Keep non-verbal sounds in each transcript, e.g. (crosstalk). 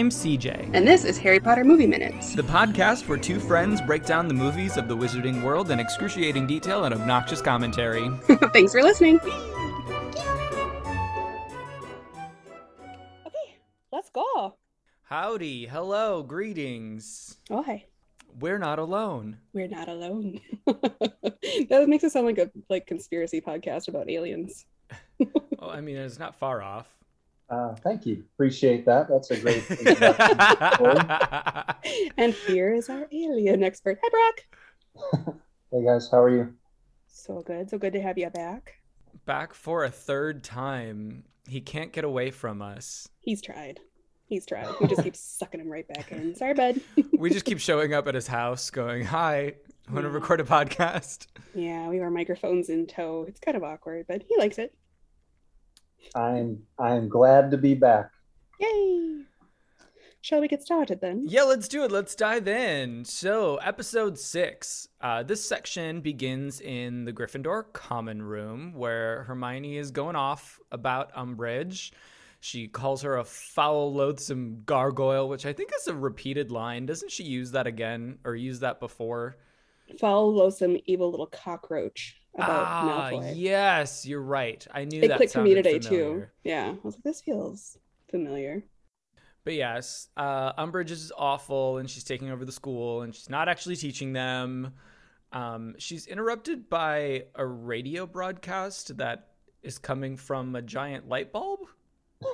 I'm CJ. And this is Harry Potter Movie Minutes, the podcast where two friends break down the movies of the wizarding world in excruciating detail and obnoxious commentary. (laughs) Thanks for listening. Okay, let's go. Howdy, hello, greetings. Oh, hi. We're not alone. We're not alone. (laughs) that makes it sound like a like conspiracy podcast about aliens. (laughs) oh, I mean, it's not far off. Uh, thank you. Appreciate that. That's a great. (laughs) and here is our alien expert. Hi, Brock. (laughs) hey guys, how are you? So good. So good to have you back. Back for a third time. He can't get away from us. He's tried. He's tried. We just keep (laughs) sucking him right back in. Sorry, bud. we just keep showing up at his house going, Hi, I want to record a podcast. Yeah, we have our microphones in tow. It's kind of awkward, but he likes it. I'm I'm glad to be back. Yay! Shall we get started then? Yeah, let's do it. Let's dive in. So, episode six. Uh, this section begins in the Gryffindor common room where Hermione is going off about Umbridge. She calls her a foul, loathsome gargoyle, which I think is a repeated line. Doesn't she use that again or use that before? Foul, loathsome, evil little cockroach about ah, Malfoy. Yes, you're right. I knew it that clicked for me today familiar. too. Yeah, I was like, this feels familiar. But yes, uh, Umbridge is awful, and she's taking over the school, and she's not actually teaching them. Um, she's interrupted by a radio broadcast that is coming from a giant light bulb.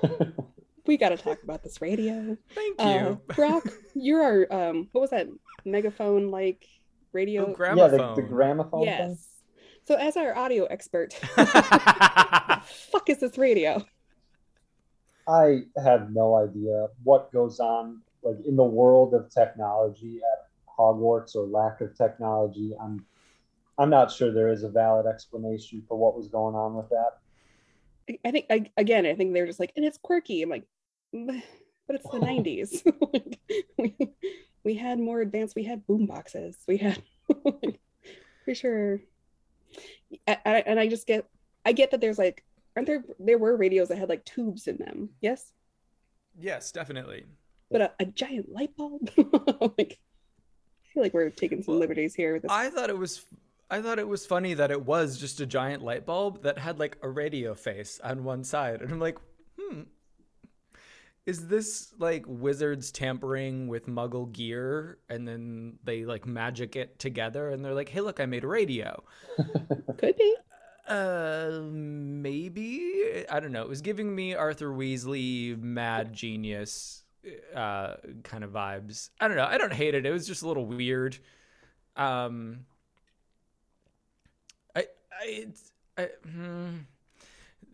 (laughs) we got to talk about this radio. Thank you, uh, Brock. You're our um, what was that megaphone like radio? Oh, gramophone. Yeah, the, the gramophone. Yes. Thing? So, as our audio expert, (laughs) (laughs) fuck is this radio? I have no idea what goes on like in the world of technology at Hogwarts or lack of technology. I'm I'm not sure there is a valid explanation for what was going on with that. I think I, again, I think they're just like, and it's quirky. I'm like, but it's the (laughs) '90s. we, we had more advanced. We had boom boxes. We had, for sure and I just get I get that there's like aren't there there were radios that had like tubes in them. Yes? Yes definitely. But a, a giant light bulb? (laughs) Like I feel like we're taking some well, liberties here this... I thought it was I thought it was funny that it was just a giant light bulb that had like a radio face on one side. And I'm like hmm is this like wizards tampering with muggle gear and then they like magic it together and they're like hey look i made a radio. (laughs) Could be. Uh maybe. I don't know. It was giving me arthur weasley mad genius uh kind of vibes. I don't know. I don't hate it. It was just a little weird. Um i i, I hmm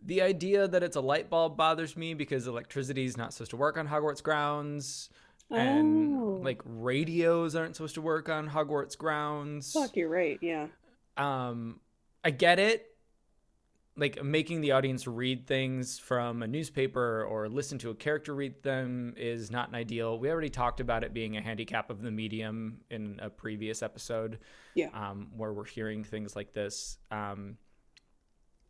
the idea that it's a light bulb bothers me because electricity is not supposed to work on Hogwarts grounds. Oh. And like radios aren't supposed to work on Hogwarts grounds. Fuck, you're right. Yeah. Um, I get it. Like making the audience read things from a newspaper or listen to a character read them is not an ideal. We already talked about it being a handicap of the medium in a previous episode. Yeah. Um, where we're hearing things like this. Um,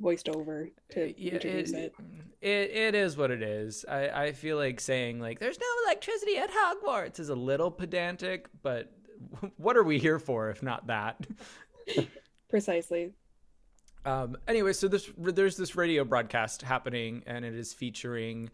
voiced over to yeah, introduce it, it. It it is what it is. I I feel like saying like there's no electricity at Hogwarts is a little pedantic, but (laughs) what are we here for if not that? (laughs) Precisely. Um. Anyway, so this there's this radio broadcast happening, and it is featuring.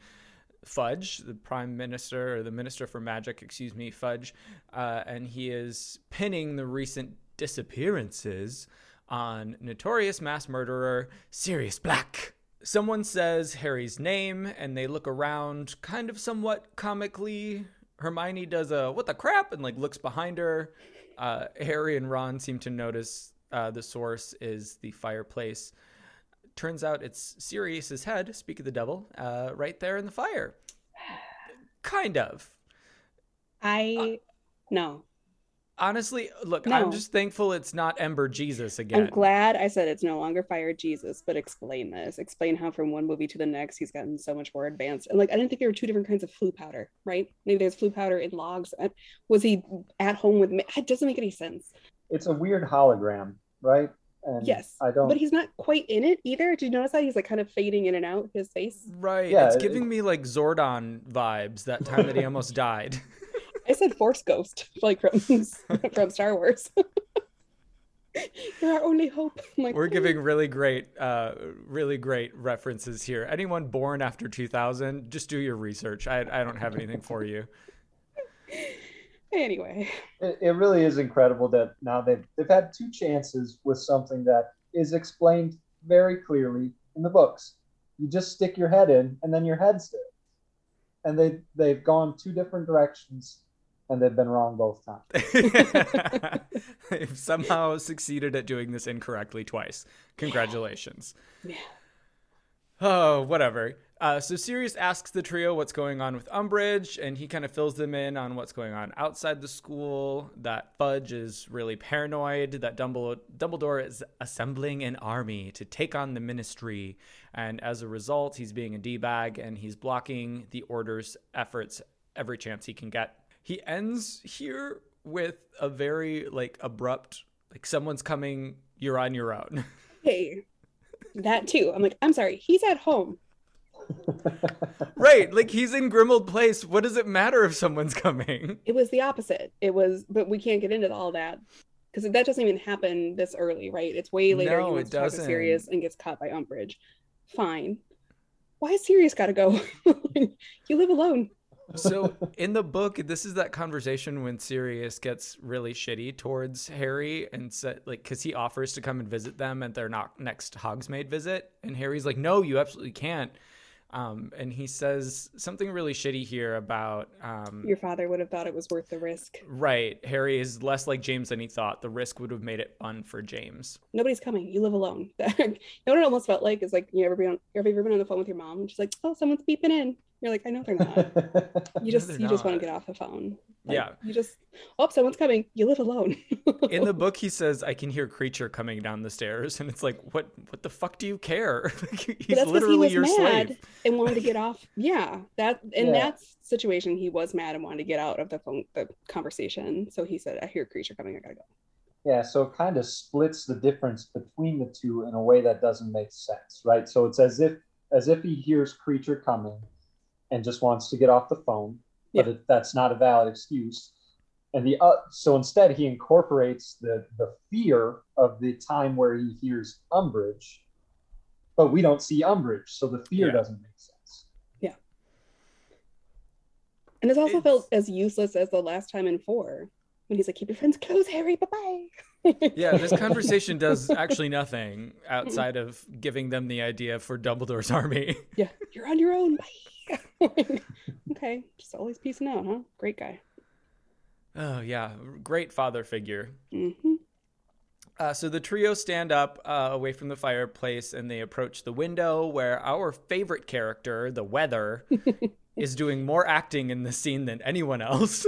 Fudge, the prime minister or the minister for magic, excuse me, Fudge, uh, and he is pinning the recent disappearances on notorious mass murderer Sirius Black. Someone says Harry's name and they look around kind of somewhat comically. Hermione does a what the crap and like looks behind her. Uh, Harry and Ron seem to notice uh, the source is the fireplace. Turns out it's Sirius's head, speak of the devil, uh, right there in the fire. Kind of. I uh, no honestly, look, no. I'm just thankful it's not Ember Jesus again. I'm glad I said it's no longer Fire Jesus, but explain this. Explain how from one movie to the next he's gotten so much more advanced. And like, I didn't think there were two different kinds of Floo powder, right? Maybe there's Floo powder in logs. Was he at home with me? It doesn't make any sense. It's a weird hologram, right? And Yes, I don't. but he's not quite in it either. Did you notice that he's like kind of fading in and out his face? Right. Yeah, it's it- giving me like Zordon vibes that time that he almost (laughs) died. (laughs) I said Force Ghost, like from (laughs) from Star Wars. (laughs) You're our only hope. Like, We're giving really great, uh, really great references here. Anyone born after 2000, just do your research. I, I don't have anything for you. (laughs) Anyway, it, it really is incredible that now they've they've had two chances with something that is explained very clearly in the books. You just stick your head in, and then your head's there. And they they've gone two different directions, and they've been wrong both times. (laughs) They've somehow succeeded at doing this incorrectly twice. Congratulations. Yeah. Oh, whatever. Uh, so Sirius asks the trio what's going on with Umbridge, and he kind of fills them in on what's going on outside the school. That Fudge is really paranoid. That Dumbledore, Dumbledore is assembling an army to take on the Ministry, and as a result, he's being a d-bag and he's blocking the Order's efforts every chance he can get. He ends here with a very like abrupt, like someone's coming, you're on your own. (laughs) hey, that too. I'm like, I'm sorry, he's at home. (laughs) right, like he's in Grimmauld Place. What does it matter if someone's coming? It was the opposite. It was, but we can't get into all that because that doesn't even happen this early, right? It's way later. No, he it wants to talk to doesn't. Sirius and gets caught by Umbridge. Fine. Why has Sirius got to go? (laughs) you live alone. So (laughs) in the book, this is that conversation when Sirius gets really shitty towards Harry and said like because he offers to come and visit them at their not next Hogsmeade visit, and Harry's like, "No, you absolutely can't." Um, and he says something really shitty here about um, Your father would have thought it was worth the risk. right. Harry is less like James than he thought. The risk would have made it fun for James. Nobody's coming. You live alone. (laughs) you know what it almost felt like is like you ever been on, you ever been on the phone with your mom and she's like, "Oh, someone's beeping in." You're like, "I know they're (laughs) not." You just they're you just want to get off the phone. Like, Yeah. You just oh someone's coming. You live alone. in the (laughs) book he says i can hear creature coming down the stairs and it's like what what the fuck do you care (laughs) he's literally he was your mad slave and wanted to get off. Yeah, that in Yeah. that situation he was mad and wanted to get out of the phone the conversation. So he said, "I hear a creature coming. I gotta go." Yeah, so it kind of splits the difference between the two in a way that doesn't make sense, right? So it's as if as if he hears creature coming and just wants to get off the phone, but Yeah. it, that's not a valid excuse. And the uh, so instead he incorporates the the fear of the time where he hears Umbridge, but we don't see Umbridge, so the fear Yeah. doesn't make sense. Yeah, and it's also It's- felt as useless as the last time in four when he's like, "Keep your friends close, Harry. Bye bye." yeah this (laughs) conversation does actually nothing outside of giving them the idea for dumbledore's army yeah, you're on your own. Bye. (laughs) okay, just always peacing out, huh? Great guy. oh yeah great father figure hmm Uh, so the trio stand up uh, away from the fireplace and they approach the window where our favorite character, the weather, (laughs) is doing more acting in the scene than anyone else.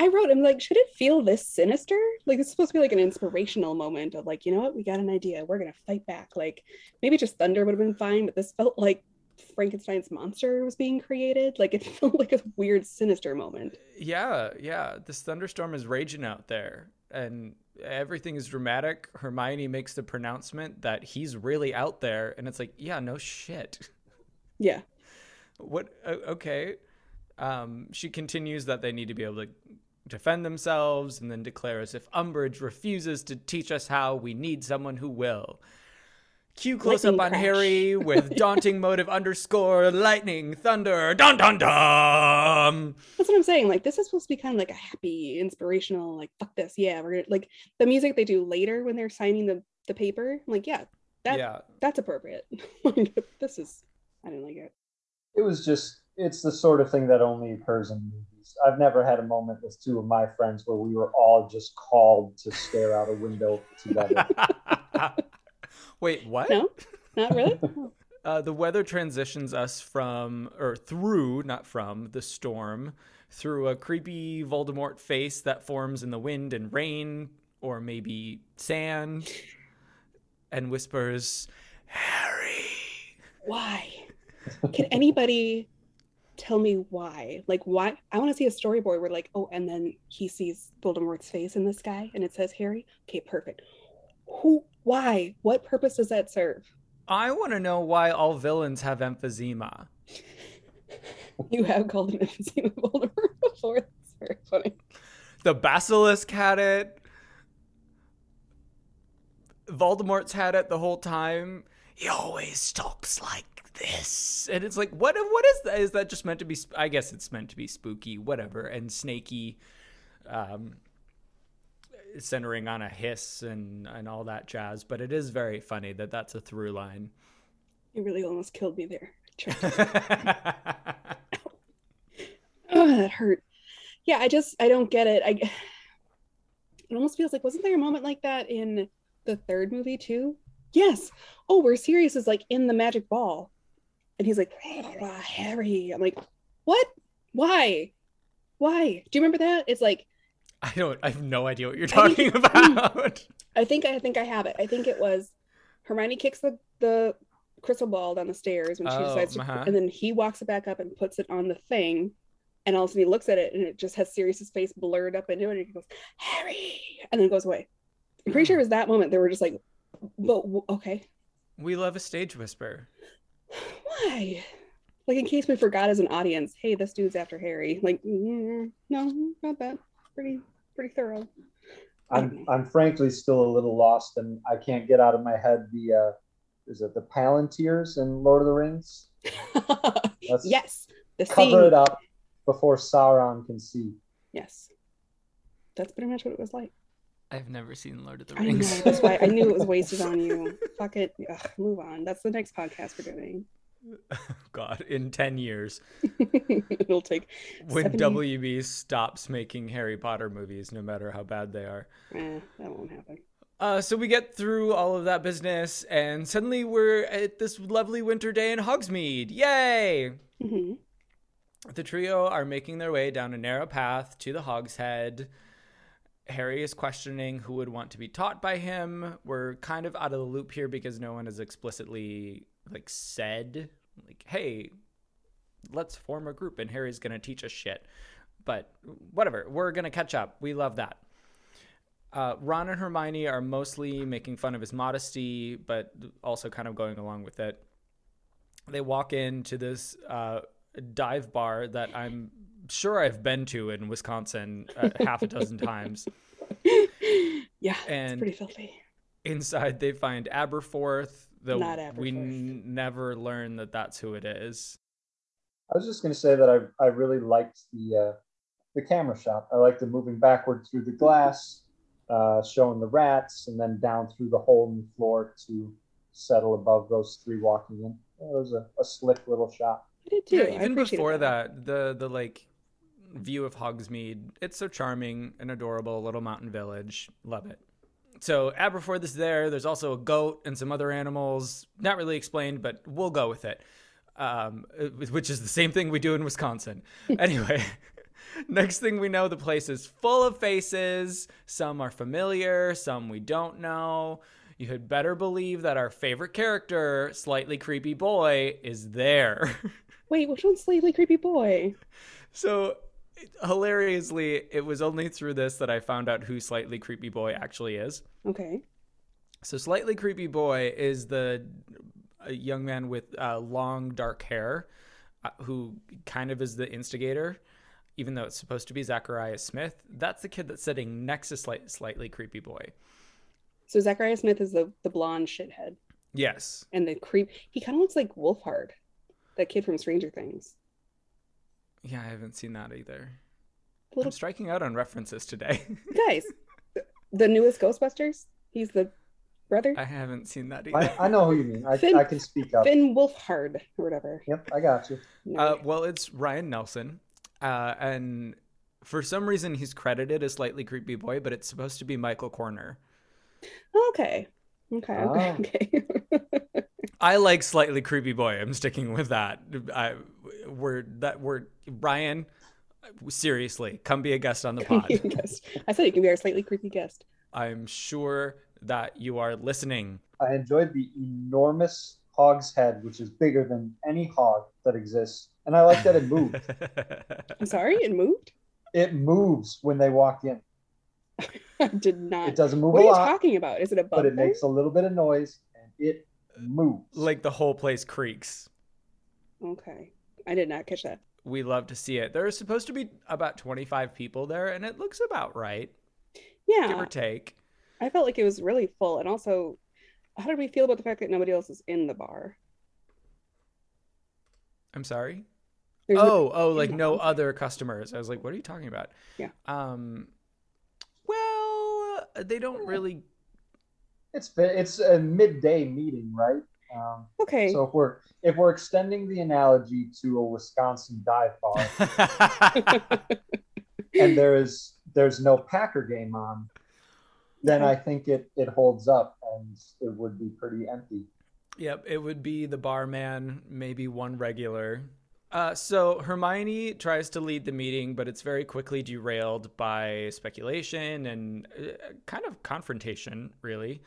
I wrote, I'm like, should it feel this sinister? Like, it's supposed to be like an inspirational moment of like, you know what, we got an idea. We're gonna fight back. Like, maybe just thunder would have been fine, but this felt like Frankenstein's monster was being created. Like, it (laughs) felt like a weird, sinister moment. yeah, yeah. This thunderstorm is raging out there and everything is dramatic. Hermione makes the pronouncement that he's really out there. And it's like, yeah, no shit. (laughs) Yeah, What? Okay. Um, she continues that they need to be able to defend themselves and then declares if Umbridge refuses to teach us how, we need someone who will. Cue close up on crash. Harry with (laughs) daunting motive underscore lightning thunder dun dun dun. that's what I'm saying. Like, this is supposed to be kind of like a happy, inspirational, like, fuck this. Yeah, we're gonna like the music they do later when they're signing the the paper. I'm like, yeah, that yeah, that's appropriate. (laughs) Like, this is, I didn't like it. It was just it's the sort of thing that only occurs in movies. I've never had a moment with two of my friends where we were all just called to stare out a window together. (laughs) Wait, what? No, not really. (laughs) Uh, the weather transitions us from, or through, not from, the storm, through a creepy Voldemort face that forms in the wind and rain, or maybe sand, and whispers, Harry. why can anybody tell me why like why i want to see a storyboard where like oh and then he sees voldemort's face in the sky and it says harry okay perfect who Why? What purpose does that serve? I want to know why all villains have emphysema. (laughs) You have called an emphysema Voldemort (laughs) before. That's very funny. The basilisk had it. Voldemort's had it the whole time. He always talks like this, and it's like, what? What is that? Is that just meant to be? sp- I guess it's meant to be spooky, whatever, and snaky, um, centering on a hiss and and all that jazz. But it is very funny that that's a through line. You really almost killed me there. (laughs) (laughs) Oh, that hurt. Yeah, I just I don't get it. I (sighs) it almost feels like wasn't there a moment like that in the third movie too? Yes. Oh, where Sirius is like in the magic ball, and he's like, "Ah, Harry. I'm like, what? Why? Why? Do you remember that? It's like I don't. I have no idea what you're I think- talking (laughs) about. I think I think I have it. I think it was Hermione kicks the the crystal ball down the stairs when she Oh, decides to, uh-huh. and then he walks it back up and puts it on the thing, and all of a sudden he looks at it and it just has Sirius's face blurred up into it, and he goes Harry, and then it goes away. I'm pretty sure it was that moment they were just like, but okay, we love a stage whisper. why? Like in case we forgot as an audience, hey, this dude's after Harry. Like, mm, no, not that. Pretty pretty thorough. I'm I'm frankly still a little lost, and I can't get out of my head the uh, is it the Palantirs in Lord of the Rings? (laughs) Yes, the cover scene. it up before Sauron can see. Yes. That's pretty much what it was like. I've never seen Lord of the Rings. I know. Rings. That's why I knew it was (laughs) wasted on you. Fuck it. Ugh, move on. That's the next podcast we're doing. (laughs) God, in ten years, (laughs) It'll take. when 70 WB stops making Harry Potter movies, no matter how bad they are. Eh, that won't happen. Uh, so we get through all of that business, and suddenly we're at this lovely winter day in Hogsmeade. Yay! hmm The trio are making their way down a narrow path to the Hogshead. Harry is questioning who would want to be taught by him. We're kind of out of the loop here because no one has explicitly like said like, "Hey, let's form a group and Harry's going to teach us shit." But whatever, we're going to catch up. We love that. Uh, Ron and Hermione are mostly making fun of his modesty, but also kind of going along with it. They walk into this uh, dive bar that I'm sure I've been to in Wisconsin uh, half a dozen (laughs) times. yeah, And- it's pretty filthy. Inside, they find Aberforth, though Not we Aberforth. n- never learn that that's who it is. I was just going to say that I I really liked the uh, the camera shot. I liked the moving backward through the glass, uh, showing the rats, and then down through the hole in the floor to settle above those three walking in. It was a, a slick little shot. Did too. Yeah, even before that, the the like view of Hogsmeade, it's so charming and adorable, little mountain village. Love it. So Aberforth is there. There's also a goat and some other animals. Not really explained, but we'll go with it. Um, which is the same thing we do in Wisconsin. (laughs) anyway, (laughs) next thing we know, the place is full of faces. Some are familiar, some we don't know. You had better believe that our favorite character, slightly creepy boy, is there. (laughs) Wait, which one's Slightly Creepy Boy? So hilariously, it was only through this that I found out who Slightly Creepy Boy actually is. Okay. So Slightly Creepy Boy is the a young man with uh, long dark hair uh, who kind of is the instigator, even though it's supposed to be Zachariah Smith. That's the kid that's sitting next to Slight, Slightly Creepy Boy. So Zachariah Smith is the the blonde shithead, Yes. and the creep. He kind of looks like Wolfhard, that kid from Stranger Things. Yeah, I haven't seen that either. Little I'm striking out on references today. (laughs) guys, the newest Ghostbusters. He's the brother. I haven't seen that either. I, I know who you mean. I, Finn- I can speak up. Finn Wolfhard or whatever. Yep, I got you. No. Uh, well, it's Ryan Nelson, uh, and for some reason he's credited as slightly creepy boy, but it's supposed to be Michael Corner. okay. Okay. Oh. Okay. Okay. (laughs) I like slightly creepy boy. I'm sticking with that. I, we're that we're Ryan. Seriously, come be a guest on the (laughs) pod. guest. I said you can be our slightly creepy guest. I'm sure that you are listening. I enjoyed the enormous hog's head, which is bigger than any hog that exists, and I like that it moved. (laughs) I'm sorry, it moved. it moves when they walk in. (laughs) I did not. It doesn't move what a are you lot, talking about? Is it above but it there? makes a little bit of noise and it moves. Like the whole place creaks. Okay. I did not catch that. We love to see it. There are supposed to be about 25 people there, and it looks about right, Yeah. give or take. I felt like it was really full. And also, how did we feel about the fact that nobody else is in the bar? I'm sorry. There's no- oh, oh, like no other customers. I was like, what are you talking about? Yeah. Um. Well, they don't really. It's it's a midday meeting, right? Um, okay. so if we're if we're extending the analogy to a Wisconsin dive bar, (laughs) and there is there's no Packer game on, then I think it it holds up and it would be pretty empty. Yep, it would be the barman, maybe one regular. Uh, so Hermione tries to lead the meeting, but it's very quickly derailed by speculation and uh, kind of confrontation, really.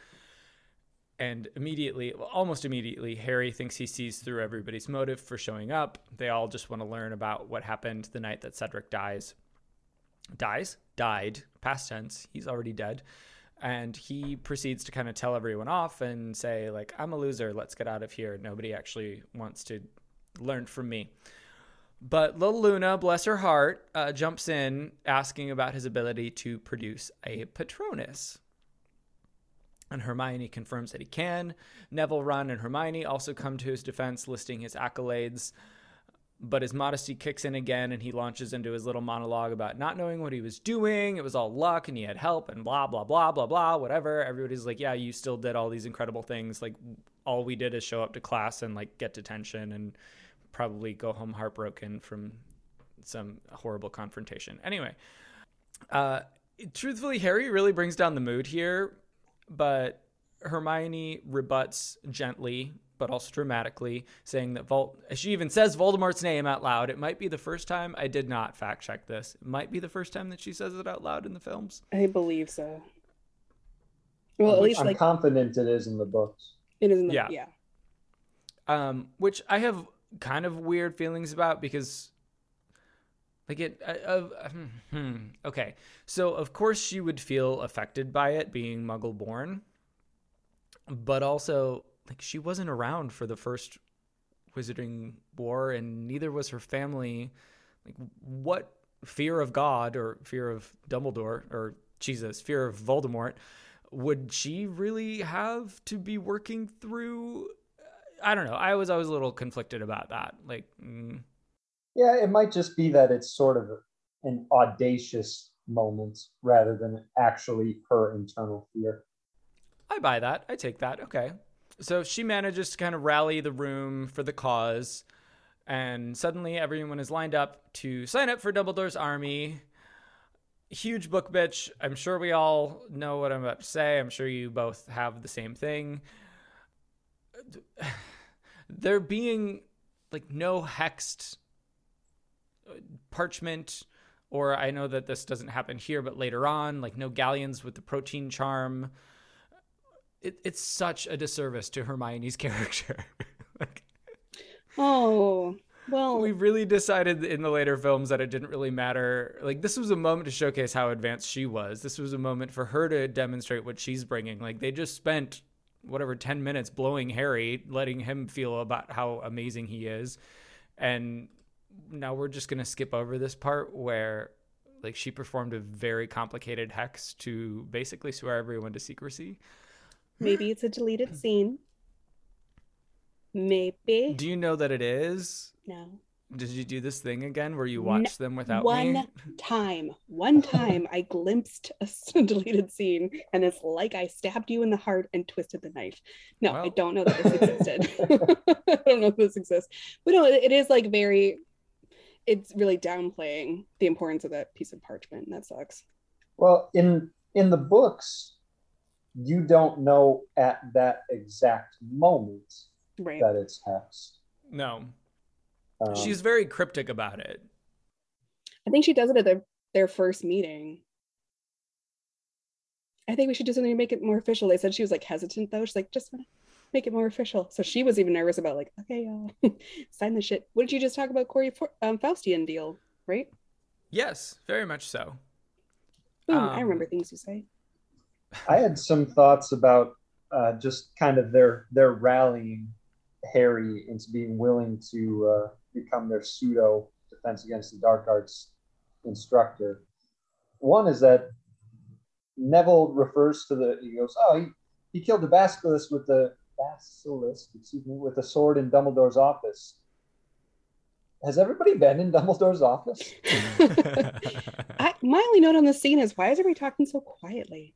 And immediately, almost immediately, Harry thinks he sees through everybody's motive for showing up. They all just want to learn about what happened the night that Cedric dies. Dies? Died. Past tense. He's already dead and he proceeds to kind of tell everyone off and say like i'm a loser let's get out of here nobody actually wants to learn from me but little luna bless her heart uh, jumps in asking about his ability to produce a patronus and hermione confirms that he can neville ron and hermione also come to his defense listing his accolades but his modesty kicks in again and he launches into his little monologue about not knowing what he was doing. It was all luck and he had help and blah, blah, blah, blah, blah, whatever. Everybody's like, yeah, you still did all these incredible things. Like, all we did is show up to class and like get detention and probably go home heartbroken from some horrible confrontation. Anyway, uh, truthfully, Harry really brings down the mood here, but Hermione rebuts gently but also dramatically, saying that Vol. She even says Voldemort's name out loud. It might be the first time. I did not fact check this. It might be the first time that she says it out loud in the films. I believe so. Well, at Which least I'm like confident it is in the books. it is in the Yeah. yeah. um, which I have kind of weird feelings about because, like it, uh, uh, hmm, okay, so of course she would feel affected by it being Muggle born, but also like she wasn't around for the first Wizarding War, and neither was her family. Like, what fear of God or fear of Dumbledore or Jesus, fear of Voldemort would she really have to be working through? I don't know. I was always a little conflicted about that. Like, mm, Yeah, it might just be that it's sort of an audacious moment rather than actually her internal fear. I buy that. I take that. Okay. So she manages to kind of rally the room for the cause, and suddenly everyone is lined up to sign up for Dumbledore's army. Huge book bitch. I'm sure we all know what I'm about to say. I'm sure you both have the same thing. There being like no hexed uh, parchment, or I know that this doesn't happen here, but later on, like no galleons with the Protean Charm it, it's such a disservice to Hermione's (laughs) character. like, Oh well, we really decided in the later films that it didn't really matter. Like this was a moment to showcase how advanced she was. This was a moment for her to demonstrate what she's bringing. Like they just spent whatever 10 minutes blowing Harry, letting him feel about how amazing he is. And now we're just going to skip over this part where like she performed a very complicated hex to basically swear everyone to secrecy. maybe it's a deleted scene. Maybe Do you know that it is? no. Did you do this thing again where you N- watched them without one me? time, one time, I glimpsed (laughs) a deleted scene, and it's like I stabbed you in the heart and twisted the knife. No, I don't know that this existed. (laughs) I don't know if this exists, but no, it, it is like very. It's really downplaying the importance of that piece of parchment. That sucks. Well, in in the books, you don't know at that exact moment Right. that it's hexed. No. Um, She's very cryptic about it. I think she does it at their their first meeting. I think we should do something to make it more official. They said she was like hesitant though. She's like, just wanna make it more official. So she was even nervous about like, okay, uh, (laughs) sign the shit. What did you just talk about, Corey For- um, Faustian deal, right? Yes, very much so. Boom, I Um, remember things you say. I had some thoughts about uh, just kind of their their rallying Harry into being willing to uh, become their pseudo defense against the dark arts instructor. One is that Neville refers to the he goes, oh, he, he killed the basilisk with the basilisk, excuse me, with a sword in Dumbledore's office. Has everybody been in Dumbledore's office? (laughs) I, my only note on the scene is why is everybody talking so quietly?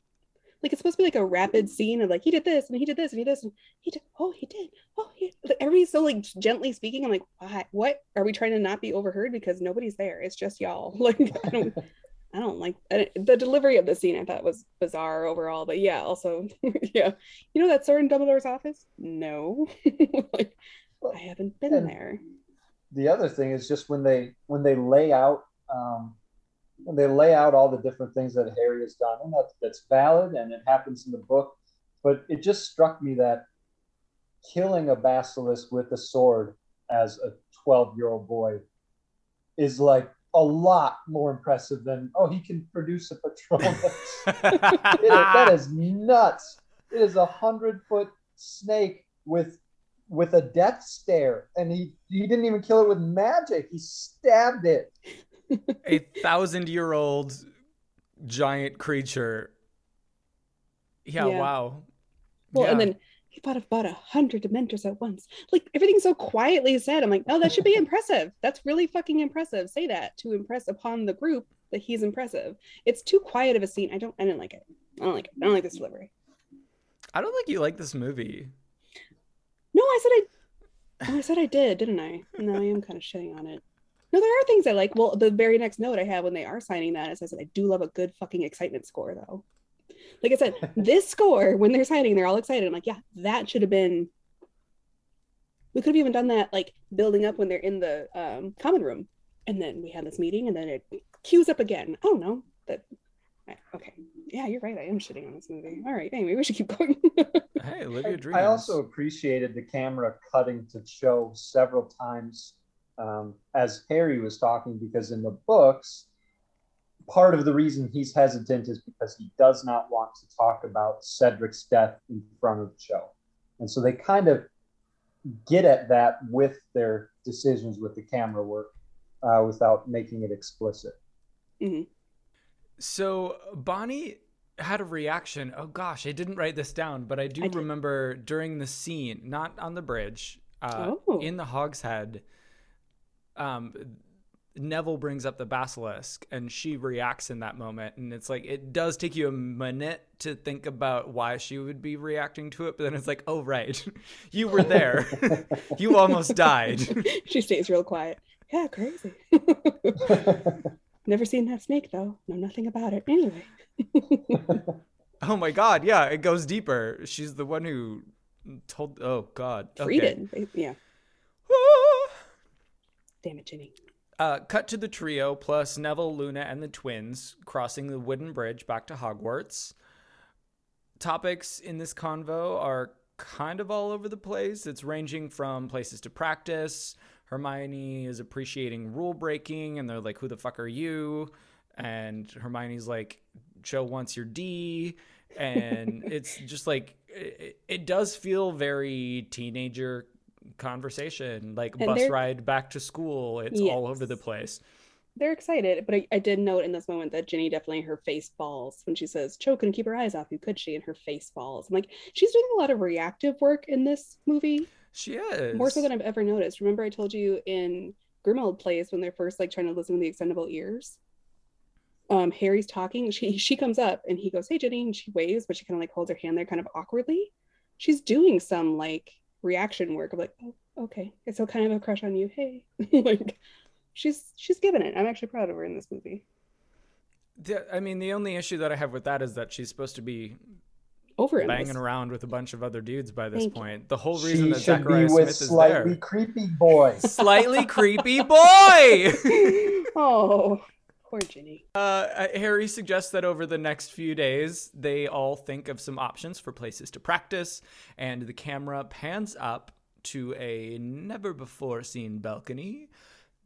Like it's supposed to be like a rapid scene of like he did this and he did this and he did this and he did oh he did oh he like, everybody's so like gently speaking. I'm like why what are we trying to not be overheard because nobody's there? It's just y'all. (laughs) Like I don't (laughs) I don't like I, the delivery of the scene. I thought was bizarre overall, but yeah, also (laughs) yeah, you know that sword in Dumbledore's office? No, like I haven't been there. the other thing is just when they when they lay out um, they lay out all the different things that Harry has done, and that's that's valid and it happens in the book. But it just struck me that killing a basilisk with a sword as a twelve year old boy is like a lot more impressive than oh he can produce a Patronus. (laughs) That is nuts. It is a hundred foot snake with with a death stare, and he he didn't even kill it with magic. He stabbed it. A thousand year old giant creature. Yeah, Yeah. wow. Well, and then he fought about a hundred dementors at once. Like everything's so quietly said. I'm like, no, that should be impressive. That's really fucking impressive. Say that to impress upon the group that he's impressive. It's too quiet of a scene. I don't. I didn't like it. I don't like it. I don't like this delivery. I don't think you like this movie. No, I said I. Oh, I said I did, didn't I? No, I am kind of shitting on it. No, there are things I like. Well, the very next note I have when they are signing that is I said I do love a good fucking excitement score though. Like I said, (laughs) this score when they're signing, they're all excited. I'm like, yeah, that should have been. We could have even done that like building up when they're in the um, common room, and then we had this meeting, and then it cues up again. I don't know that. Okay, yeah, you're right. I am shitting on this movie. All right, anyway, we should keep going. Hey, live your dreams. I also appreciated the camera cutting to Cho several times um, as Harry was talking, because in the books, part of the reason he's hesitant is because he does not want to talk about Cedric's death in front of Cho. And so they kind of get at that with their decisions with the camera work uh, without making it explicit. So Bonnie had a reaction. Oh gosh, I didn't write this down, but I do I remember during the scene, not on the bridge, uh, Oh. in the Hogshead. Um, Neville brings up the basilisk, and she reacts in that moment, and it's like it does take you a minute to think about why she would be reacting to it, but then it's like, oh right, (laughs) you were there, (laughs) you almost died. (laughs) she stays real quiet. Yeah, crazy. Never seen that snake though. Know nothing about it. Anyway. Oh my god, yeah, it goes deeper. She's the one who told. Oh god, Freed okay. it. Yeah. Damn it, Ginny. Uh, cut to the trio plus Neville, Luna, and the twins crossing the wooden bridge back to Hogwarts. Topics in this convo are kind of all over the place. It's ranging from places to practice. Hermione is appreciating rule breaking, and they're like, "Who the fuck are you?" And Hermione's like, Cho wants your D," and (laughs) it's just like it, it does feel very teenager conversation, like And bus ride back to school. It's all over the place. They're excited, but I, I did note in this moment that Ginny definitely her face falls when she says, Cho couldn't keep her eyes off you, could she? And her face falls. I'm like, she's doing a lot of reactive work in this movie. She is More so than I've ever noticed. Remember I told you in Grimmauld plays when they're first like trying to listen to the extendable ears? Um, Harry's talking. She she comes up and he goes, "Hey, Ginny," and she waves, but she kind of like holds her hand there, kind of awkwardly. She's doing some like reaction work of like, "Oh, okay, I still kind of have a crush on you." Hey, (laughs) like she's she's giving it. I'm actually proud of her in this movie. The- I mean, the only issue that I have with that is that she's supposed to be Over in banging this. around with a bunch of other dudes by this Thank you. point. The whole reason she that should be with Smith is slightly there. creepy boys. (laughs) Slightly creepy boy. (laughs) oh, poor Ginny. Uh, Harry suggests that over the next few days, they all think of some options for places to practice, and the camera pans up to a never before seen balcony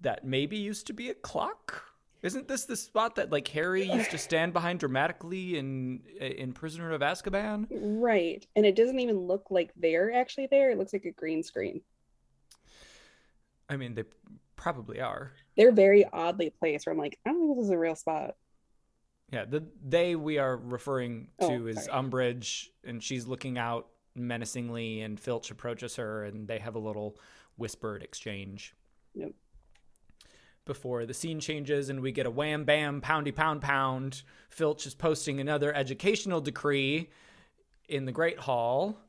that maybe used to be a clock. Isn't this the spot that like Harry used to stand behind dramatically in in Prisoner of Azkaban? Right. And it doesn't even look like they're actually there. It looks like a green screen. I mean, they probably are. They're very oddly placed where I'm like, I don't think this is a real spot. Yeah, the they we are referring oh, to Oh, is sorry. Umbridge, and she's looking out menacingly, and Filch approaches her, and they have a little whispered exchange. Yep. Before the scene changes, and we get a wham bam poundy pound pound. Filch is posting another educational decree in the Great Hall,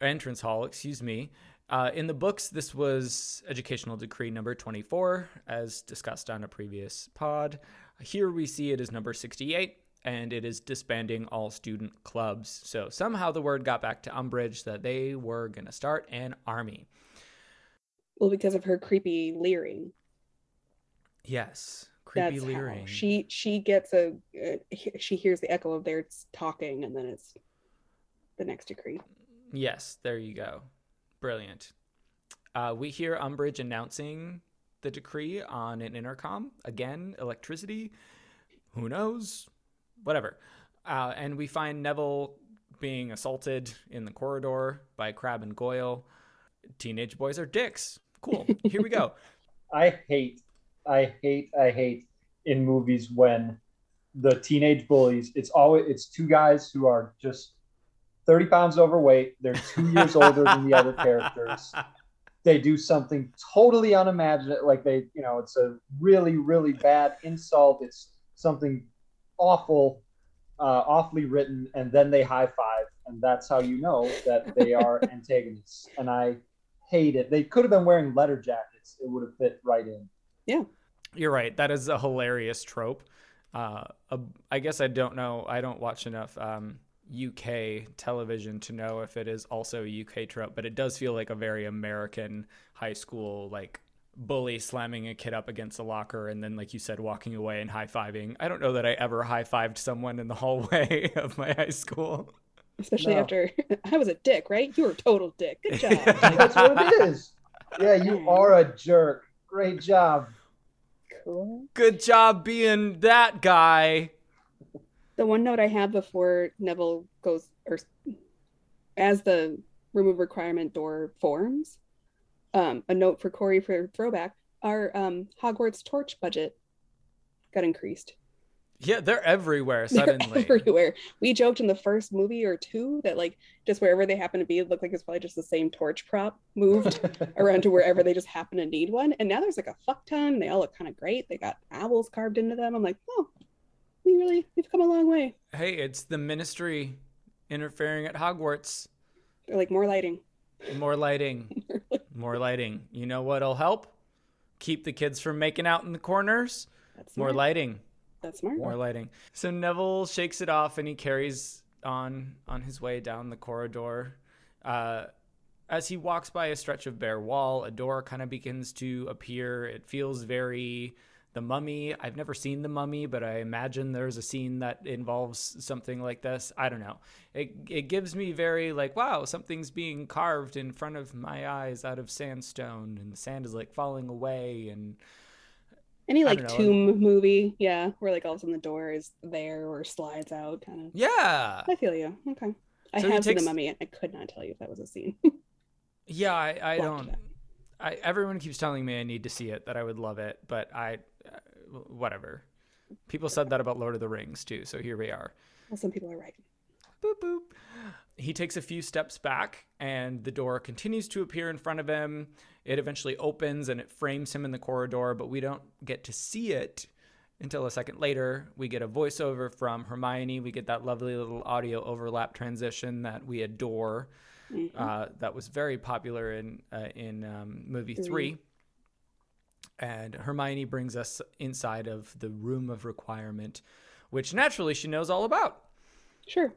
entrance hall, excuse me. Uh, in the books, this was educational decree number 24, as discussed on a previous pod. Here we see it as number 68, and it is disbanding all student clubs. So somehow the word got back to Umbridge that they were going to start an army. Well, because of her creepy leering. Yes, creepy That's leering. how she she gets a uh, she hears the echo of their talking, and then it's the next decree. Yes, there you go. Brilliant. Uh, we hear Umbridge announcing the decree on an intercom. Again, electricity. Who knows? Whatever. Uh, and we find Neville being assaulted in the corridor by Crabbe and Goyle. Teenage boys are dicks. Cool. Here we go. (laughs) I hate, I hate, I hate in movies when the teenage bullies. It's always it's two guys who are just thirty pounds overweight. They're two years older than the other (laughs) characters. They do something totally unimaginable. Like they, you know, it's a really, really bad insult. It's something awful, uh, awfully written, and then they high five, and that's how you know that they are (laughs) antagonists. And I hate it. They could have been wearing leather jackets. It would have fit right in. Yeah. You're right. That is a hilarious trope. Uh, a, I guess I don't know. I don't watch enough um, UK television to know if it is also a UK trope, but it does feel like a very American high school like bully slamming a kid up against a locker and then, like you said, walking away and high fiving. I don't know that I ever high fived someone in the (laughs) hallway of my high school. Especially No. after (laughs) I was a dick, right? You were a total dick. Good (laughs) job. That's what it is. Yeah, you are a jerk. Great job. cool. Good job being that guy. The one note I have before Neville goes, or as the room of requirement door forms, um, a note for Corey for throwback: our um, Hogwarts torch budget got increased. Yeah, they're everywhere They're (laughs) everywhere. We joked in the first movie or two that like just wherever they happen to be, it looked like it's probably just the same torch prop moved (laughs) around to wherever they just happen to need one. And now there's like a fuck ton. They all look kind of great. They got owls carved into them. I'm like, oh, we really we've come a long way. hey, it's the ministry interfering at Hogwarts. They're like more lighting. More lighting. (laughs) More lighting. You know what'll help? Keep the kids from making out in the corners. That's More smart. lighting. That's smart. More lighting. So Neville shakes it off and he carries on on his way down the corridor. Uh, as he walks by a stretch of bare wall, a door kind of begins to appear. It feels very the mummy. I've never seen the mummy, but I imagine there's a scene that involves something like this. I don't know. It it gives me very like wow, something's being carved in front of my eyes out of sandstone, and the sand is like falling away and Any like tomb movie, yeah, where like all of a sudden the door is there or slides out, kind of. yeah. I feel you. Okay. I So have seen the mummy. and I could not tell you if that was a scene. Yeah, I, I don't. I, everyone keeps telling me I need to see it, that I would love it, but I, whatever. People said that about Lord of the Rings too, so here we are. Well, some people are right. Boop boop. He takes a few steps back, and the door continues to appear in front of him. It eventually opens and it frames him in the corridor, but we don't get to see it until a second later. We get a voiceover from Hermione. We get that lovely little audio overlap transition that we adore. Mhm. Uh, that was very popular in uh, in um, movie Three. three. And Hermione brings us inside of the room of requirement, which naturally she knows all about. Sure.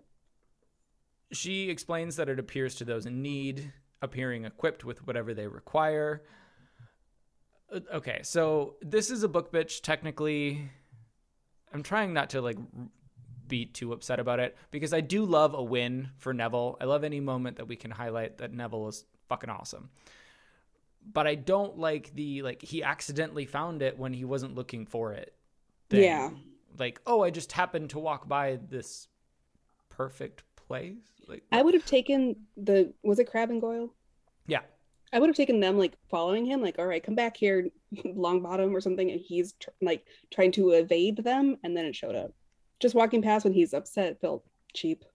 She explains that it appears to those in need, appearing equipped with whatever they require. Uh, Okay, so this is a book bitch. Technically, I'm trying not to like be too upset about it because I do love a win for Neville. I love any moment that we can highlight that Neville is fucking awesome. But I don't like the like he accidentally found it when he wasn't looking for it thing. Yeah. Like, oh, I just happened to walk by this perfect place. Like, I would have taken the was it Crabbe and Goyle? yeah, I would have taken them like following him, like, all right, come back here, (laughs) Longbottom or something, and he's tr- like trying to evade them, and then it showed up. Just walking past when he's upset felt cheap.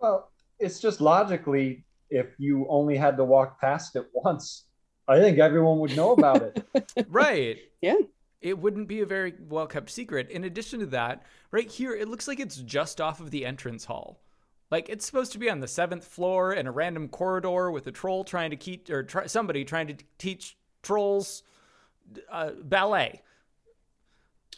Well, it's just logically, if you only had to walk past it (laughs) once, I think everyone would know about it. (laughs) right. Yeah. It wouldn't be a very well kept secret. In addition to that, right here, it looks like it's just off of the entrance hall. Like it's supposed to be on the seventh floor in a random corridor with a troll trying to keep, or try, somebody trying to teach trolls uh, ballet.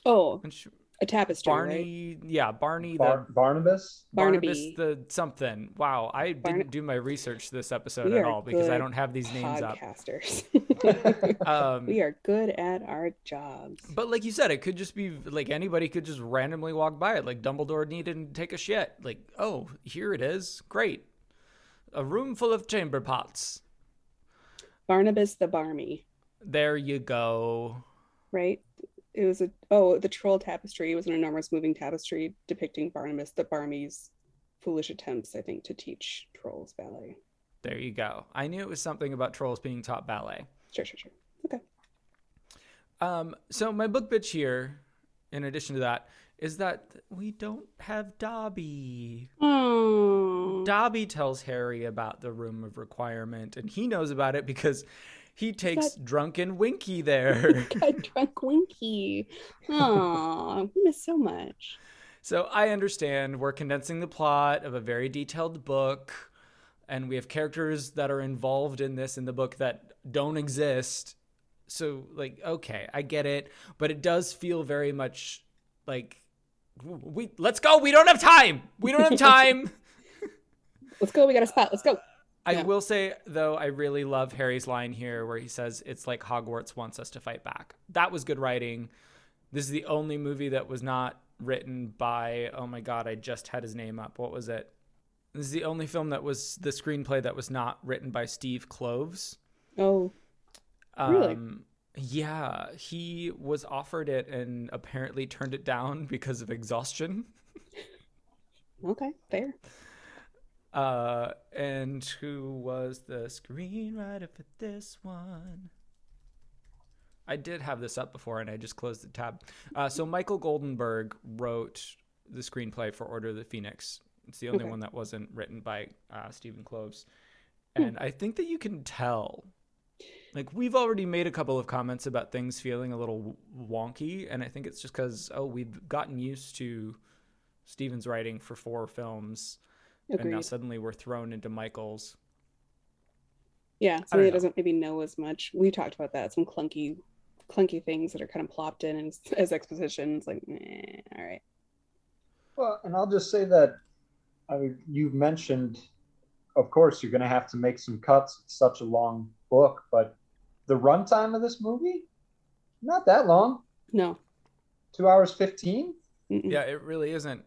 Oh, And sh- a tapestry, right? Barney, yeah, Barney Bar- the Barnabas? Barnabas Barnaby. the something. Wow, I Barna- didn't do my research this episode We at all because I don't have these names up. Podcasters. (laughs) (laughs) Um, we are good at our jobs. But like you said, it could just be like anybody could just randomly walk by it. Like Dumbledore needed to take a shit. Like, oh, here it is. Great. A room full of chamber pots. Barnabas the Barmy, There you go. right? It was a oh, the troll tapestry was an enormous moving tapestry depicting Barnabas the Barmy's foolish attempts, I think, to teach trolls ballet. There you go. I knew it was something about trolls being taught ballet. Sure, sure, sure. Okay. Um, so my book bitch here, in addition to that, is that we don't have Dobby. Oh, Dobby tells Harry about the room of requirement, and he knows about it because he takes drunken Winky (laughs) there. got drunk Winky. Oh, we miss so much. So I understand we're condensing the plot of a very detailed book, and we have characters that are involved in this in the book that don't exist. So, like, okay, I get it, but it does feel very much like we let's go. We don't have time. We don't have (laughs) time. Let's go. We got a spot. Let's go. I Yeah. will say though, I really love Harry's line here where he says it's like Hogwarts wants us to fight back. That was good writing. This is the only movie that was not written by oh my god, I just had his name up. What was it? This is the only film that was the screenplay that was not written by Steve Kloves. Oh, Really? Um, yeah, he was offered it and apparently turned it down (laughs) because of exhaustion. okay, fair. Uh, and who was the screenwriter for this one? I did have this up before and I just closed the tab. Uh, so Michael Goldenberg wrote the screenplay for Order of the Phoenix. It's the only Okay. one that wasn't written by uh, Stephen Kloves. Hmm. And I think that you can tell. Like, we've already made a couple of comments about things feeling a little wonky. And I think it's just because, oh, we've gotten used to Stephen's writing for four films and now suddenly we're thrown into Michael's. Yeah, don't somebody that know. doesn't maybe know as much. We talked about that. Some clunky, clunky things that are kind of plopped in (laughs) as, as exposition. It's like, eh, all right. Well, and I'll just say that I mean, you've mentioned, of course, you're going to have to make some cuts. It's such a long book, but the runtime of this movie, not that long. No. Two hours 15? Mm-mm. Yeah, it really isn't.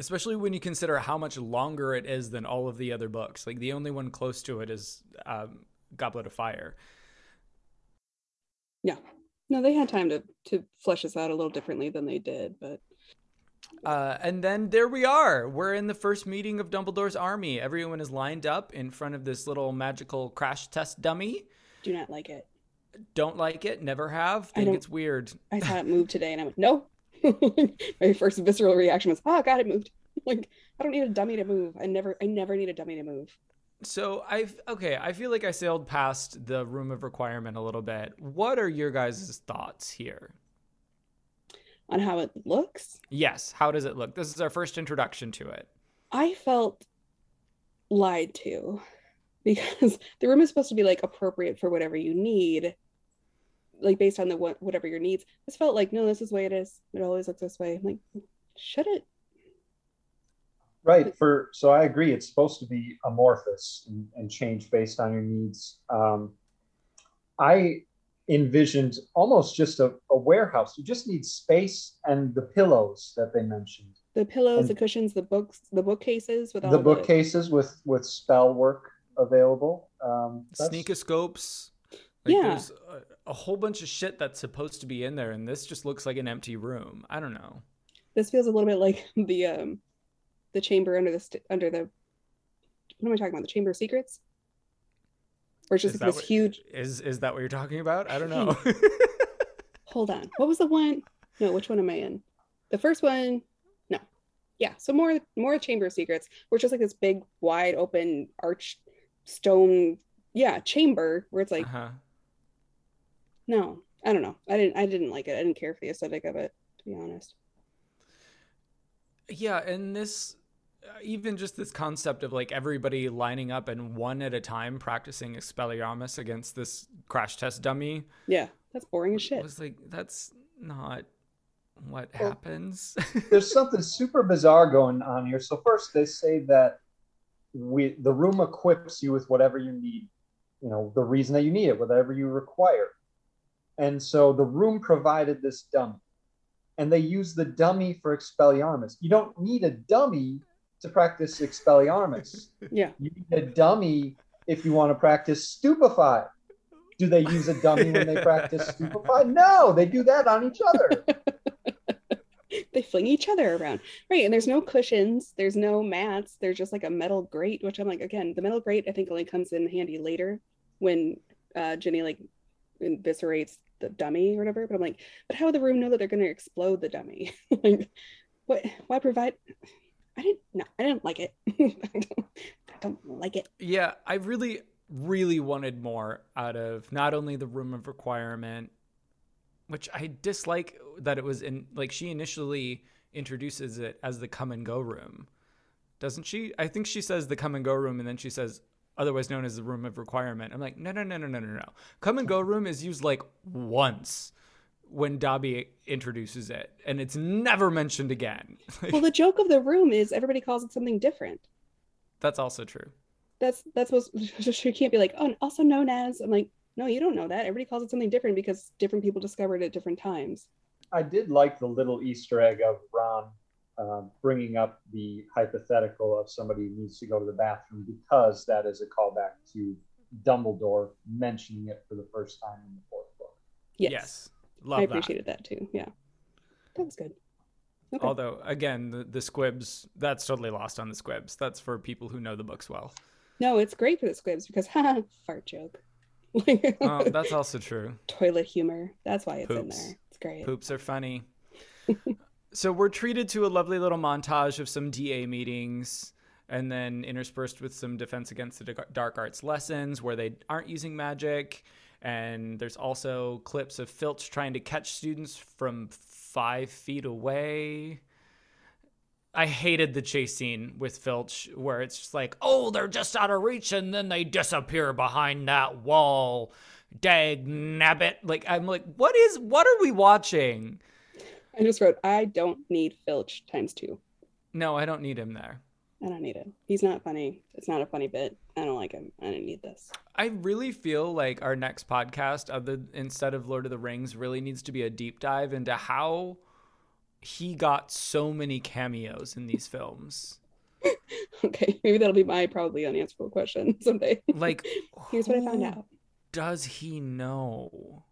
Especially when you consider how much longer it is than all of the other books. Like the only one close to it is um, Goblet of Fire. Yeah, no, they had time to to flesh this out a little differently than they did, but Uh, and then there we are. We're in the first meeting of Dumbledore's army. Everyone is lined up in front of this little magical crash test dummy. do not like it. Don't like it. Never have. I Think it's weird. I saw it move today, and I went, no. (laughs) My first visceral reaction was, oh god, it moved. (laughs) Like I don't need a dummy to move. I never, I never need a dummy to move. So I've okay. I feel like I sailed past the room of requirement a little bit. What are your guys' thoughts here? On how it looks, Yes. How does it look? This is our first introduction to it. I felt lied to (laughs) because the room is supposed to be like appropriate for whatever you need, like based on the what whatever your needs. This felt like no, this is the way it is. It always looks this way. I'm like, should it? Right. For so I agree. It's supposed to be amorphous and, and change based on your needs. Um, I envisioned almost just a, a warehouse. You just need space and the pillows that they mentioned, The pillows, And- the cushions, the books, the bookcases with all the bookcases with with spell work available. Um, that's- Sneakoscopes. Like, Yeah. There's a, a whole bunch of shit that's supposed to be in there, and this just looks like an empty room. I don't know. This feels a little bit like (laughs) the um the chamber under the st- under the what am I talking about? The chamber of secrets? Or it's just Is like this what- huge Is is that what you're talking about? I don't know. (laughs) hold on. What was the one? No, which one am I in? The first one, no. Yeah, so more more chamber of secrets, it's just like this big, wide open arch stone, yeah, chamber where it's like, uh-huh. No, I don't know. I didn't I didn't like it. I didn't care for the aesthetic of it, to be honest. Yeah, and this uh, even just this concept of like everybody lining up and one at a time practicing Expelliarmus against this crash test dummy Yeah, that's boring as shit. was like that's not what Well- happens. (laughs) There's something super bizarre going on here. So first they say that we the room equips you with whatever you need, you know, the reason that you need it, whatever you require. And so the room provided this dummy. And they use the dummy for Expelliarmus. You don't need a dummy to practice Expelliarmus. (laughs) Yeah. You need a dummy if you want to practice Stupefy. Do they use a dummy when they practice (laughs) Stupefy? No, they do that on each other. (laughs) they fling each other around. Right. And there's no cushions, there's no mats, there's just like a metal grate, which I'm like, again, the metal grate I think only comes in handy later when uh Ginny like eviscerates the dummy or whatever. But I'm like, but how would the room know that they're gonna explode the dummy? (laughs) like what why provide I didn't no, I didn't like it. (laughs) I, don't, I don't like it. yeah, I really really wanted more out of not only the room of requirement which I dislike that it was in like she initially introduces it as the come and go room. Doesn't she? I think she says the come and go room and then she says otherwise known as the room of requirement. I'm like, no, no, no, no, no, no, no. Come and go room is used like once when Dobby introduces it, and it's never mentioned again. (laughs) Well, the joke of the room is everybody calls it something different. That's also true. That's that's what (laughs) she can't be like, oh, also known as. I'm like, no, you don't know that. Everybody calls it something different because different people discovered it at different times. I did like the little Easter egg of Ron uh, bringing up the hypothetical of somebody who needs to go to the bathroom because that is a callback to Dumbledore mentioning it for the first time in the fourth book. Yes, Love I appreciated that. too. Yeah, that was good. Okay. Although, again, the, the squibs, that's totally lost on the squibs. That's for people who know the books well. No, it's great for the squibs because (laughs) haha, fart joke. (laughs) Oh, that's also true. toilet humor. That's why it's in there. It's great. Poops are funny. (laughs) so we're treated to a lovely little montage of some DA meetings and then interspersed with some defense against the dark arts lessons where they aren't using magic. And there's also clips of Filch trying to catch students from five feet away. I hated the chase scene with Filch where it's just like, oh, they're just out of reach and then they disappear behind that wall. Dag nabbit. Like, I'm like, what is, what are we watching? I just wrote, I don't need Filch times two. No, I don't need him there. I don't need him. He's not funny. It's not a funny bit. I don't like him. I don't need this. I really feel like our next podcast, other instead of Lord of the Rings, really needs to be a deep dive into how he got so many cameos in these films. (laughs) Okay, maybe that'll be my probably unanswerable question (laughs) someday. Like, Here's what I found out. Does he know?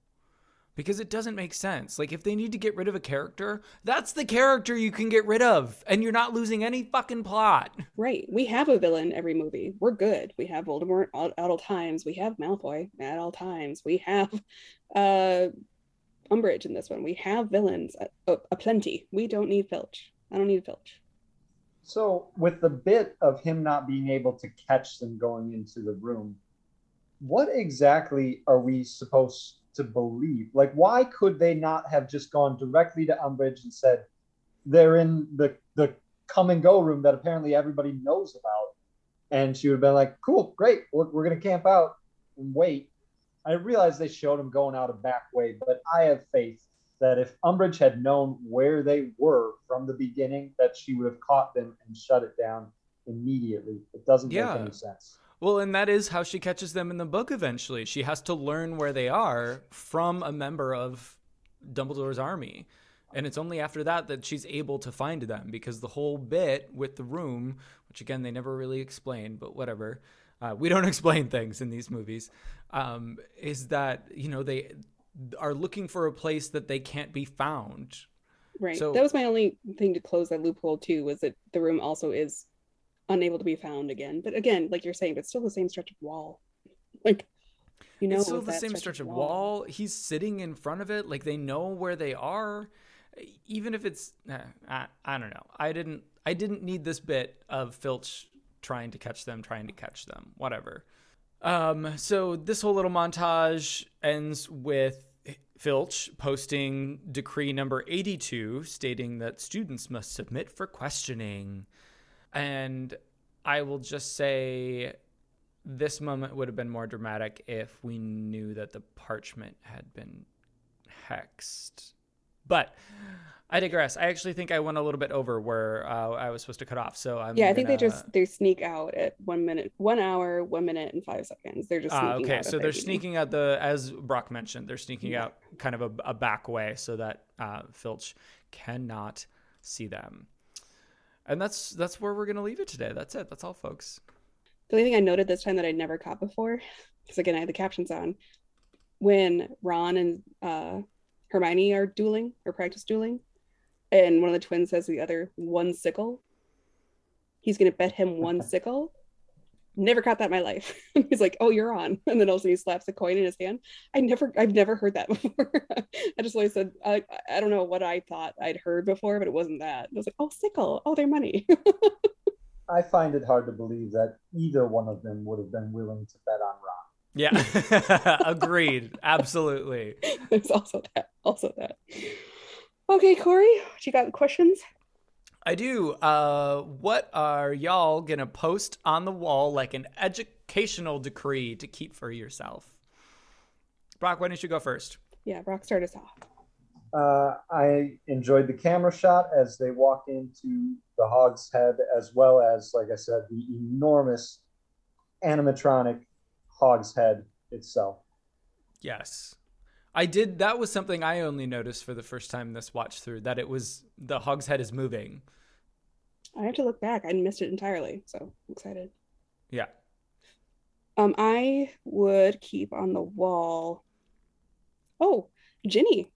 Because it doesn't make sense. Like, if they need to get rid of a character, that's the character you can get rid of, and you're not losing any fucking plot. Right. We have a villain every movie. We're good. We have Voldemort at, at all times. We have Malfoy at all times. We have uh Umbridge in this one. We have villains a, a, plenty. We don't need Filch. I don't need Filch. So, with the bit of him not being able to catch them going into the room, what exactly are we supposed to believe? Like, why could they not have just gone directly to Umbridge and said, they're in the, the come and go room that apparently everybody knows about? And she would have been like, cool, great, we're, we're going to camp out and wait. I realize they showed him going out a back way, but I have faith that if Umbridge had known where they were from the beginning, that she would have caught them and shut it down immediately. It doesn't Yeah. make any sense. Well, and that is how she catches them in the book eventually. She has to learn where they are from a member of Dumbledore's army. And it's only after that that she's able to find them because the whole bit with the room, which again they never really explain, but whatever, uh, we don't (laughs) explain things in these movies, um, is that you know they are looking for a place that they can't be found. Right. So- that was my only thing to close that loophole too, was that the room also is unable to be found again. But again, like you're saying, it's still the same stretch of wall. Like you know, it's still the same stretch of wall. He's sitting in front of it, like they know where they are, even if it's. eh, I, I don't know. I didn't. I didn't need this bit of Filch trying to catch them, trying to catch them. Whatever. Um. So this whole little montage ends with Filch posting decree number 82 stating that students must submit for questioning. And I will just say this moment would have been more dramatic if we knew that the parchment had been hexed. But I digress. I actually think I went a little bit over where uh, I was supposed to cut off. So I'm Yeah, I think they just they sneak out at one minute, one hour, one minute, and five seconds. They're just Ah, okay, so they're sneaking out the, as Brock mentioned, they're sneaking Yeah. out kind of a, a back way so that uh, Filch cannot see them. And that's that's where we're gonna leave it today. That's it. That's all, folks. The only thing I noted this time that I'd never caught before, because again I had the captions on, when Ron and uh, Hermione are dueling or practice dueling, and one of the twins says to the other one sickle, he's gonna bet him one (laughs) sickle. Never caught that in my life. (laughs) he's like, "Oh, you're on," (laughs) and then all of a sudden he slaps a coin in his hand. I never, I've never heard that (laughs) before. I just always said, I, I don't know what I thought I'd heard before, but it wasn't that. I was like, "Oh, sickle! Oh, their money." I find it hard to believe that either one of them would have been willing to bet on Ron. Yeah, agreed. Absolutely. There's also that. Also that. Okay, Corey, what you got questions? I do. Uh, what are y'all gonna post on the wall like an educational decree to keep for yourself? Brock, why don't you go first? Yeah, Brock, start us off. Uh, I enjoyed the camera shot as they walk into the Hog's Head, as well as, like I said, the enormous animatronic Hog's Head itself. Yes. I did. That was something I only noticed for the first time this watch through that it was the hog's head is moving. I have to look back. I missed it entirely, so I'm excited. Yeah. Um, I would keep on the wall. Oh, Ginny,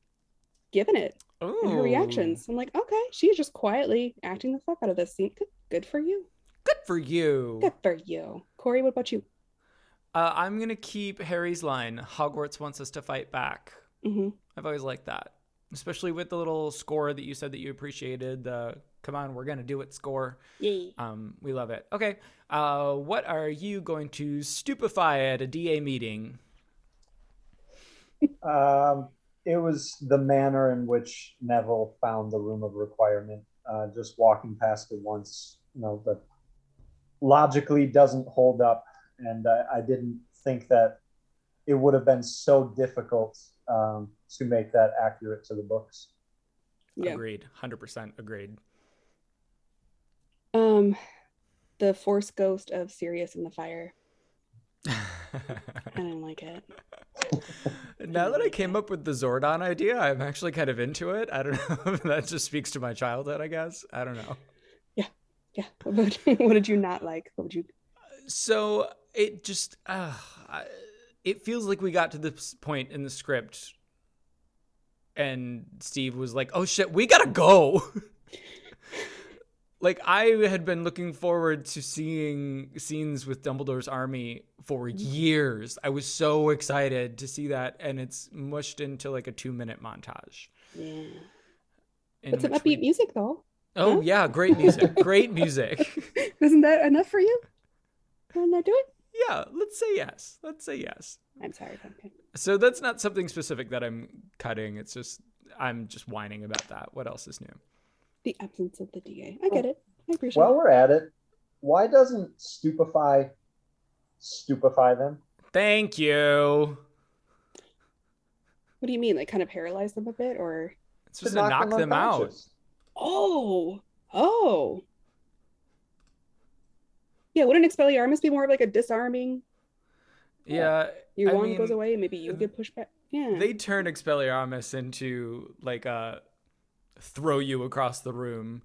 giving it Oh. and her reactions. I'm like, okay, she's just quietly acting the fuck out of this scene. Good, good for you. Good for you. Good for you, Corey. What about you? Uh, I'm gonna keep Harry's line. Hogwarts wants us to fight back. hmm I've always liked that, especially with the little score that you said that you appreciated. The "Come on, we're gonna do it" score. Yay. Um, we love it. Okay. Uh, what are you going to stupefy at a DA meeting? (laughs) Um, it was the manner in which Neville found the room of requirement. Uh, just walking past it once, you know, that logically doesn't hold up, and I, I didn't think that it would have been so difficult um, to make that accurate to the books. Yeah. Agreed. Hundred percent agreed. Um, the Force Ghost of Sirius in the fire. I didn't like it. (laughs) now that I came up with the Zordon idea, I'm actually kind of into it. I don't (laughs) know if that just speaks to my childhood, I guess. I don't know. Yeah. (laughs) What, about- what did you not like? What would you? So it just, uh, it feels like we got to this point in the script and Steve was like, oh shit, we gotta go. Like I had been looking forward to seeing scenes with Dumbledore's army for years. I was so excited to see that, and it's mushed into like a two minute montage. Yeah. But some upbeat we- music though. Oh Huh? yeah, great music, (laughs) great music. (laughs) Isn't that enough for you? Can I do it? Yeah, let's say yes. Let's say yes. I'm sorry, Pumpkin. So that's not something specific that I'm cutting. It's just I'm just whining about that. What else is new? The absence of the DA. I get it. I appreciate While it. we're at it, why doesn't stupefy stupefy them? Thank you. What do you mean? Like kind of paralyze them a bit or It's just to knock them out. Oh. Oh. Yeah, wouldn't Expelliarmus be more of like a disarming? Yeah, Your I wand goes mean, away, maybe you get pushed back. Yeah. they turn Expelliarmus into like a throw you across the room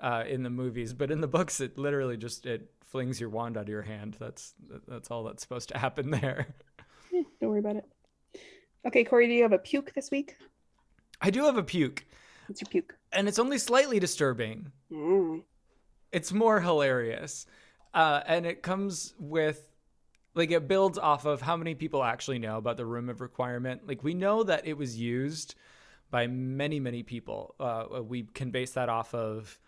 uh, in the movies, but in the books, it literally just it flings your wand out of your hand. That's that's all that's supposed to happen (laughs) there. Yeah, don't worry about it. Okay, Corey, do you have a puke this week? I do have a puke, What's your puke? and it's only slightly disturbing. Mm. It's more hilarious, uh, and it comes with like it builds off of how many people actually know about the room of requirement. Like we know that it was used by many many people. Uh, we can base that off of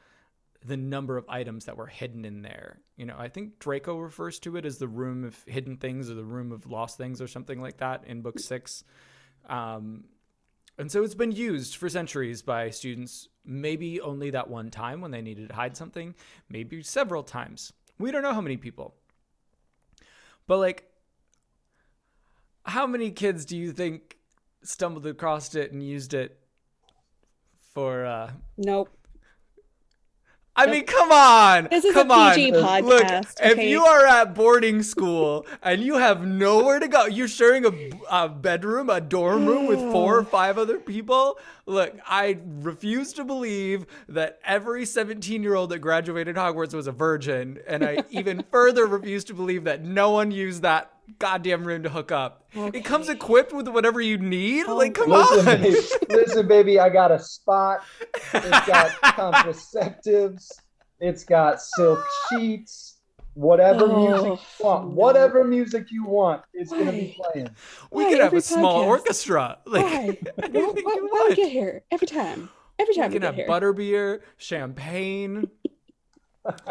the number of items that were hidden in there. You know, I think Draco refers to it as the room of hidden things or the room of lost things or something like that in book six. Um, and so it's been used for centuries by students, maybe only that one time when they needed to hide something, maybe several times. We don't know how many people. But like, how many kids do you think stumbled across it and used it for uh, Nope. I mean, come on. This is come a PG on. podcast. Look, okay? if you are at boarding school and you have nowhere to go, you're sharing a, a bedroom, a dorm room with four or (sighs) five other people. Look, I refuse to believe that every 17 year old that graduated Hogwarts was a virgin. And I even (laughs) further refuse to believe that no one used that goddamn room to hook up. It comes equipped with whatever you need. Oh like, come Listen, on. baby, listen, baby, I got a spot. It's got (laughs) contraceptives. It's got silk sheets. Whatever Oh, music you want, no. whatever music you want, it's gonna be playing. we Why could have every a small podcast? orchestra. Like, Why? (laughs) anything Why, why, you why we want. get here every time? Every time You we can get have here. butterbeer, champagne,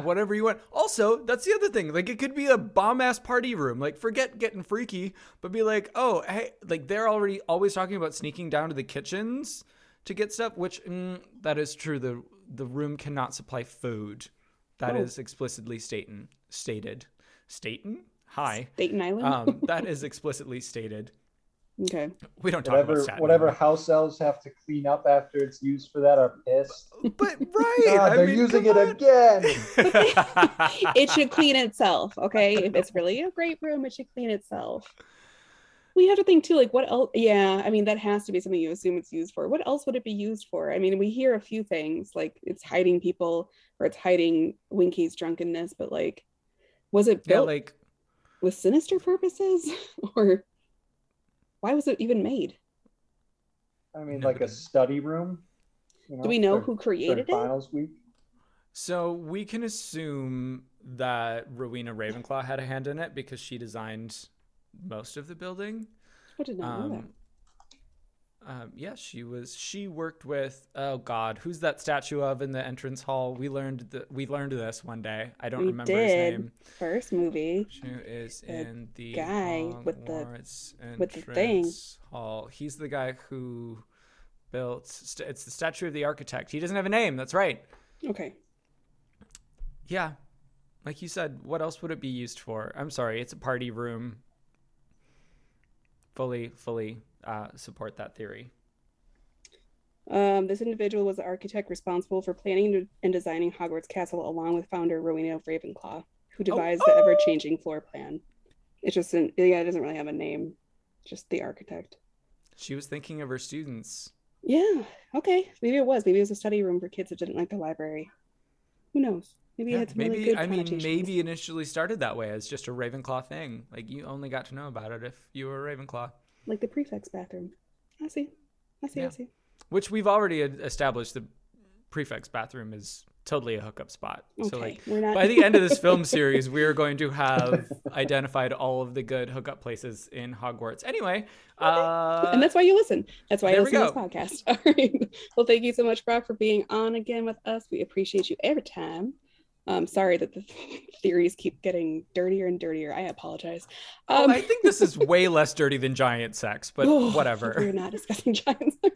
whatever you want. Also, that's the other thing. Like, it could be a bomb ass party room. Like, forget getting freaky, but be like, oh, hey, like they're already always talking about sneaking down to the kitchens to get stuff. Which mm, that is true. The the room cannot supply food. That is Oh. explicitly stated. Stated. Staten. Hi. Staten Island. Um, that (laughs) is explicitly stated. Okay. We don't talk about Whatever, whatever Island. house elves have to clean up after it's used for that are pissed. But (laughs) right, God, I they're mean, using it on. again. (laughs) it should clean itself. Okay. If it's really a great room, it should clean itself. We have to think too, like what else? Yeah, I mean that has to be something you assume it's used for. What else would it be used for? I mean, we hear a few things like it's hiding people or it's hiding Winky's drunkenness, but like, was it Yeah, built like with sinister purposes, (laughs) or why was it even made? I mean, No, like a study room. You Do we know during- who created it? finals week? So we can assume that Rowena Ravenclaw had a hand in it because she designed most of the building. I did not know um, that. Um, yeah, she was. She worked with. Oh God, who's that statue of in the entrance hall? We learned that we learned this one day. I don't We remember his name. First movie. Who is The in the guy with the- with the thing. hall? He's the guy who built. St- it's the statue of the architect. He doesn't have a name. That's right. Okay. Yeah. Like you said, what else would it be used for? I'm sorry, it's a party room. Fully, fully uh, support that theory. Um, this individual was the architect responsible for planning and designing Hogwarts Castle, along with founder Rowena of Ravenclaw, who devised the oh. ever-changing floor plan. It's just an yeah, it doesn't really have a name, just the architect. She was thinking of her students. Yeah. Okay. Maybe it was. Maybe it was a study room for kids that didn't like the library. Who knows? Maybe Yeah, had some maybe really good I mean maybe initially started that way as just a Ravenclaw thing. Like you only got to know about it if you were a Ravenclaw, like the prefect's bathroom. I see. I see. I see. which we've already established. The prefect's bathroom is totally a hookup spot. Okay. So like not by the end of this film (laughs) series, we are going to have (laughs) identified all of the good hookup places in Hogwarts. Anyway, uh, and that's why you listen. That's why you listen to this podcast. (laughs) All right. Well, thank you so much, Brock, for being on again with us. We appreciate you every time. Um, sorry that the (laughs) theories keep getting dirtier and dirtier. I apologize. Um, I think this is way (laughs) less dirty than giant sex, but oh, whatever. We're not discussing (laughs) giant sex.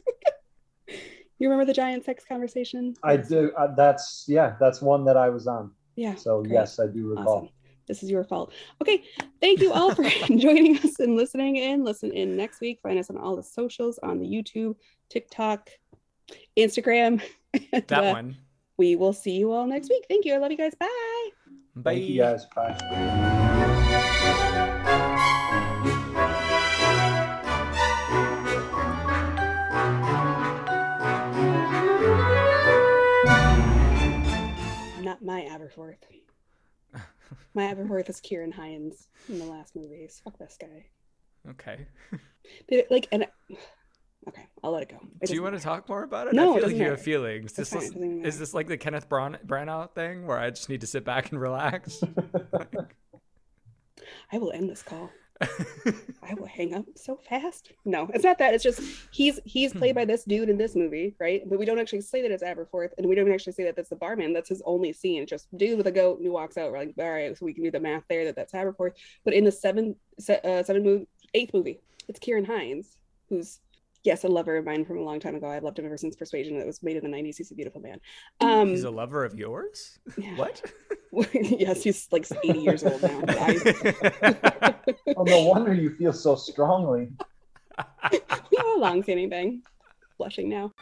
you remember the giant sex conversation? I do. Uh, that's yeah. That's one that I was on. Yeah. So great. yes, I do recall. Awesome. This is your fault. Okay. Thank you all for joining us and listening in. Listen in next week. Find us on all the socials on the YouTube, TikTok, Instagram. And, that uh, one. We will see you all next week. Thank you. I love you guys. Bye. Bye. Thank you guys. Bye. Not my Aberforth. My Aberforth is Ciarán Hinds in the last movies. Fuck this guy. Okay. They- like, and okay, I'll let it go. It Do you want to talk more about it? No, I it feel like doesn't you have feelings. This is, it is this like the Kenneth Bran- Branagh thing where I just need to sit back and relax? (laughs) I will end this call. (laughs) I will hang up so fast. No, it's not that. It's just he's he's played by this dude in this movie, right? But we don't actually say that it's Aberforth, and we don't actually say that that's the barman. That's his only scene. It's just dude with a goat who walks out. We're like, all right, so we can do the math there that that's Aberforth. But in the seven se- uh, seven movie eighth movie, it's Ciarán Hinds, who's yes a lover of mine from a long time ago. I've loved him ever since Persuasion. That was made in the '90s. He's a beautiful man. Um, He's a lover of yours? yeah. What? (laughs) yes, he's like 80 years old now. But I, (laughs) oh, no wonder you feel so strongly. we have a long standing thing. Blushing now.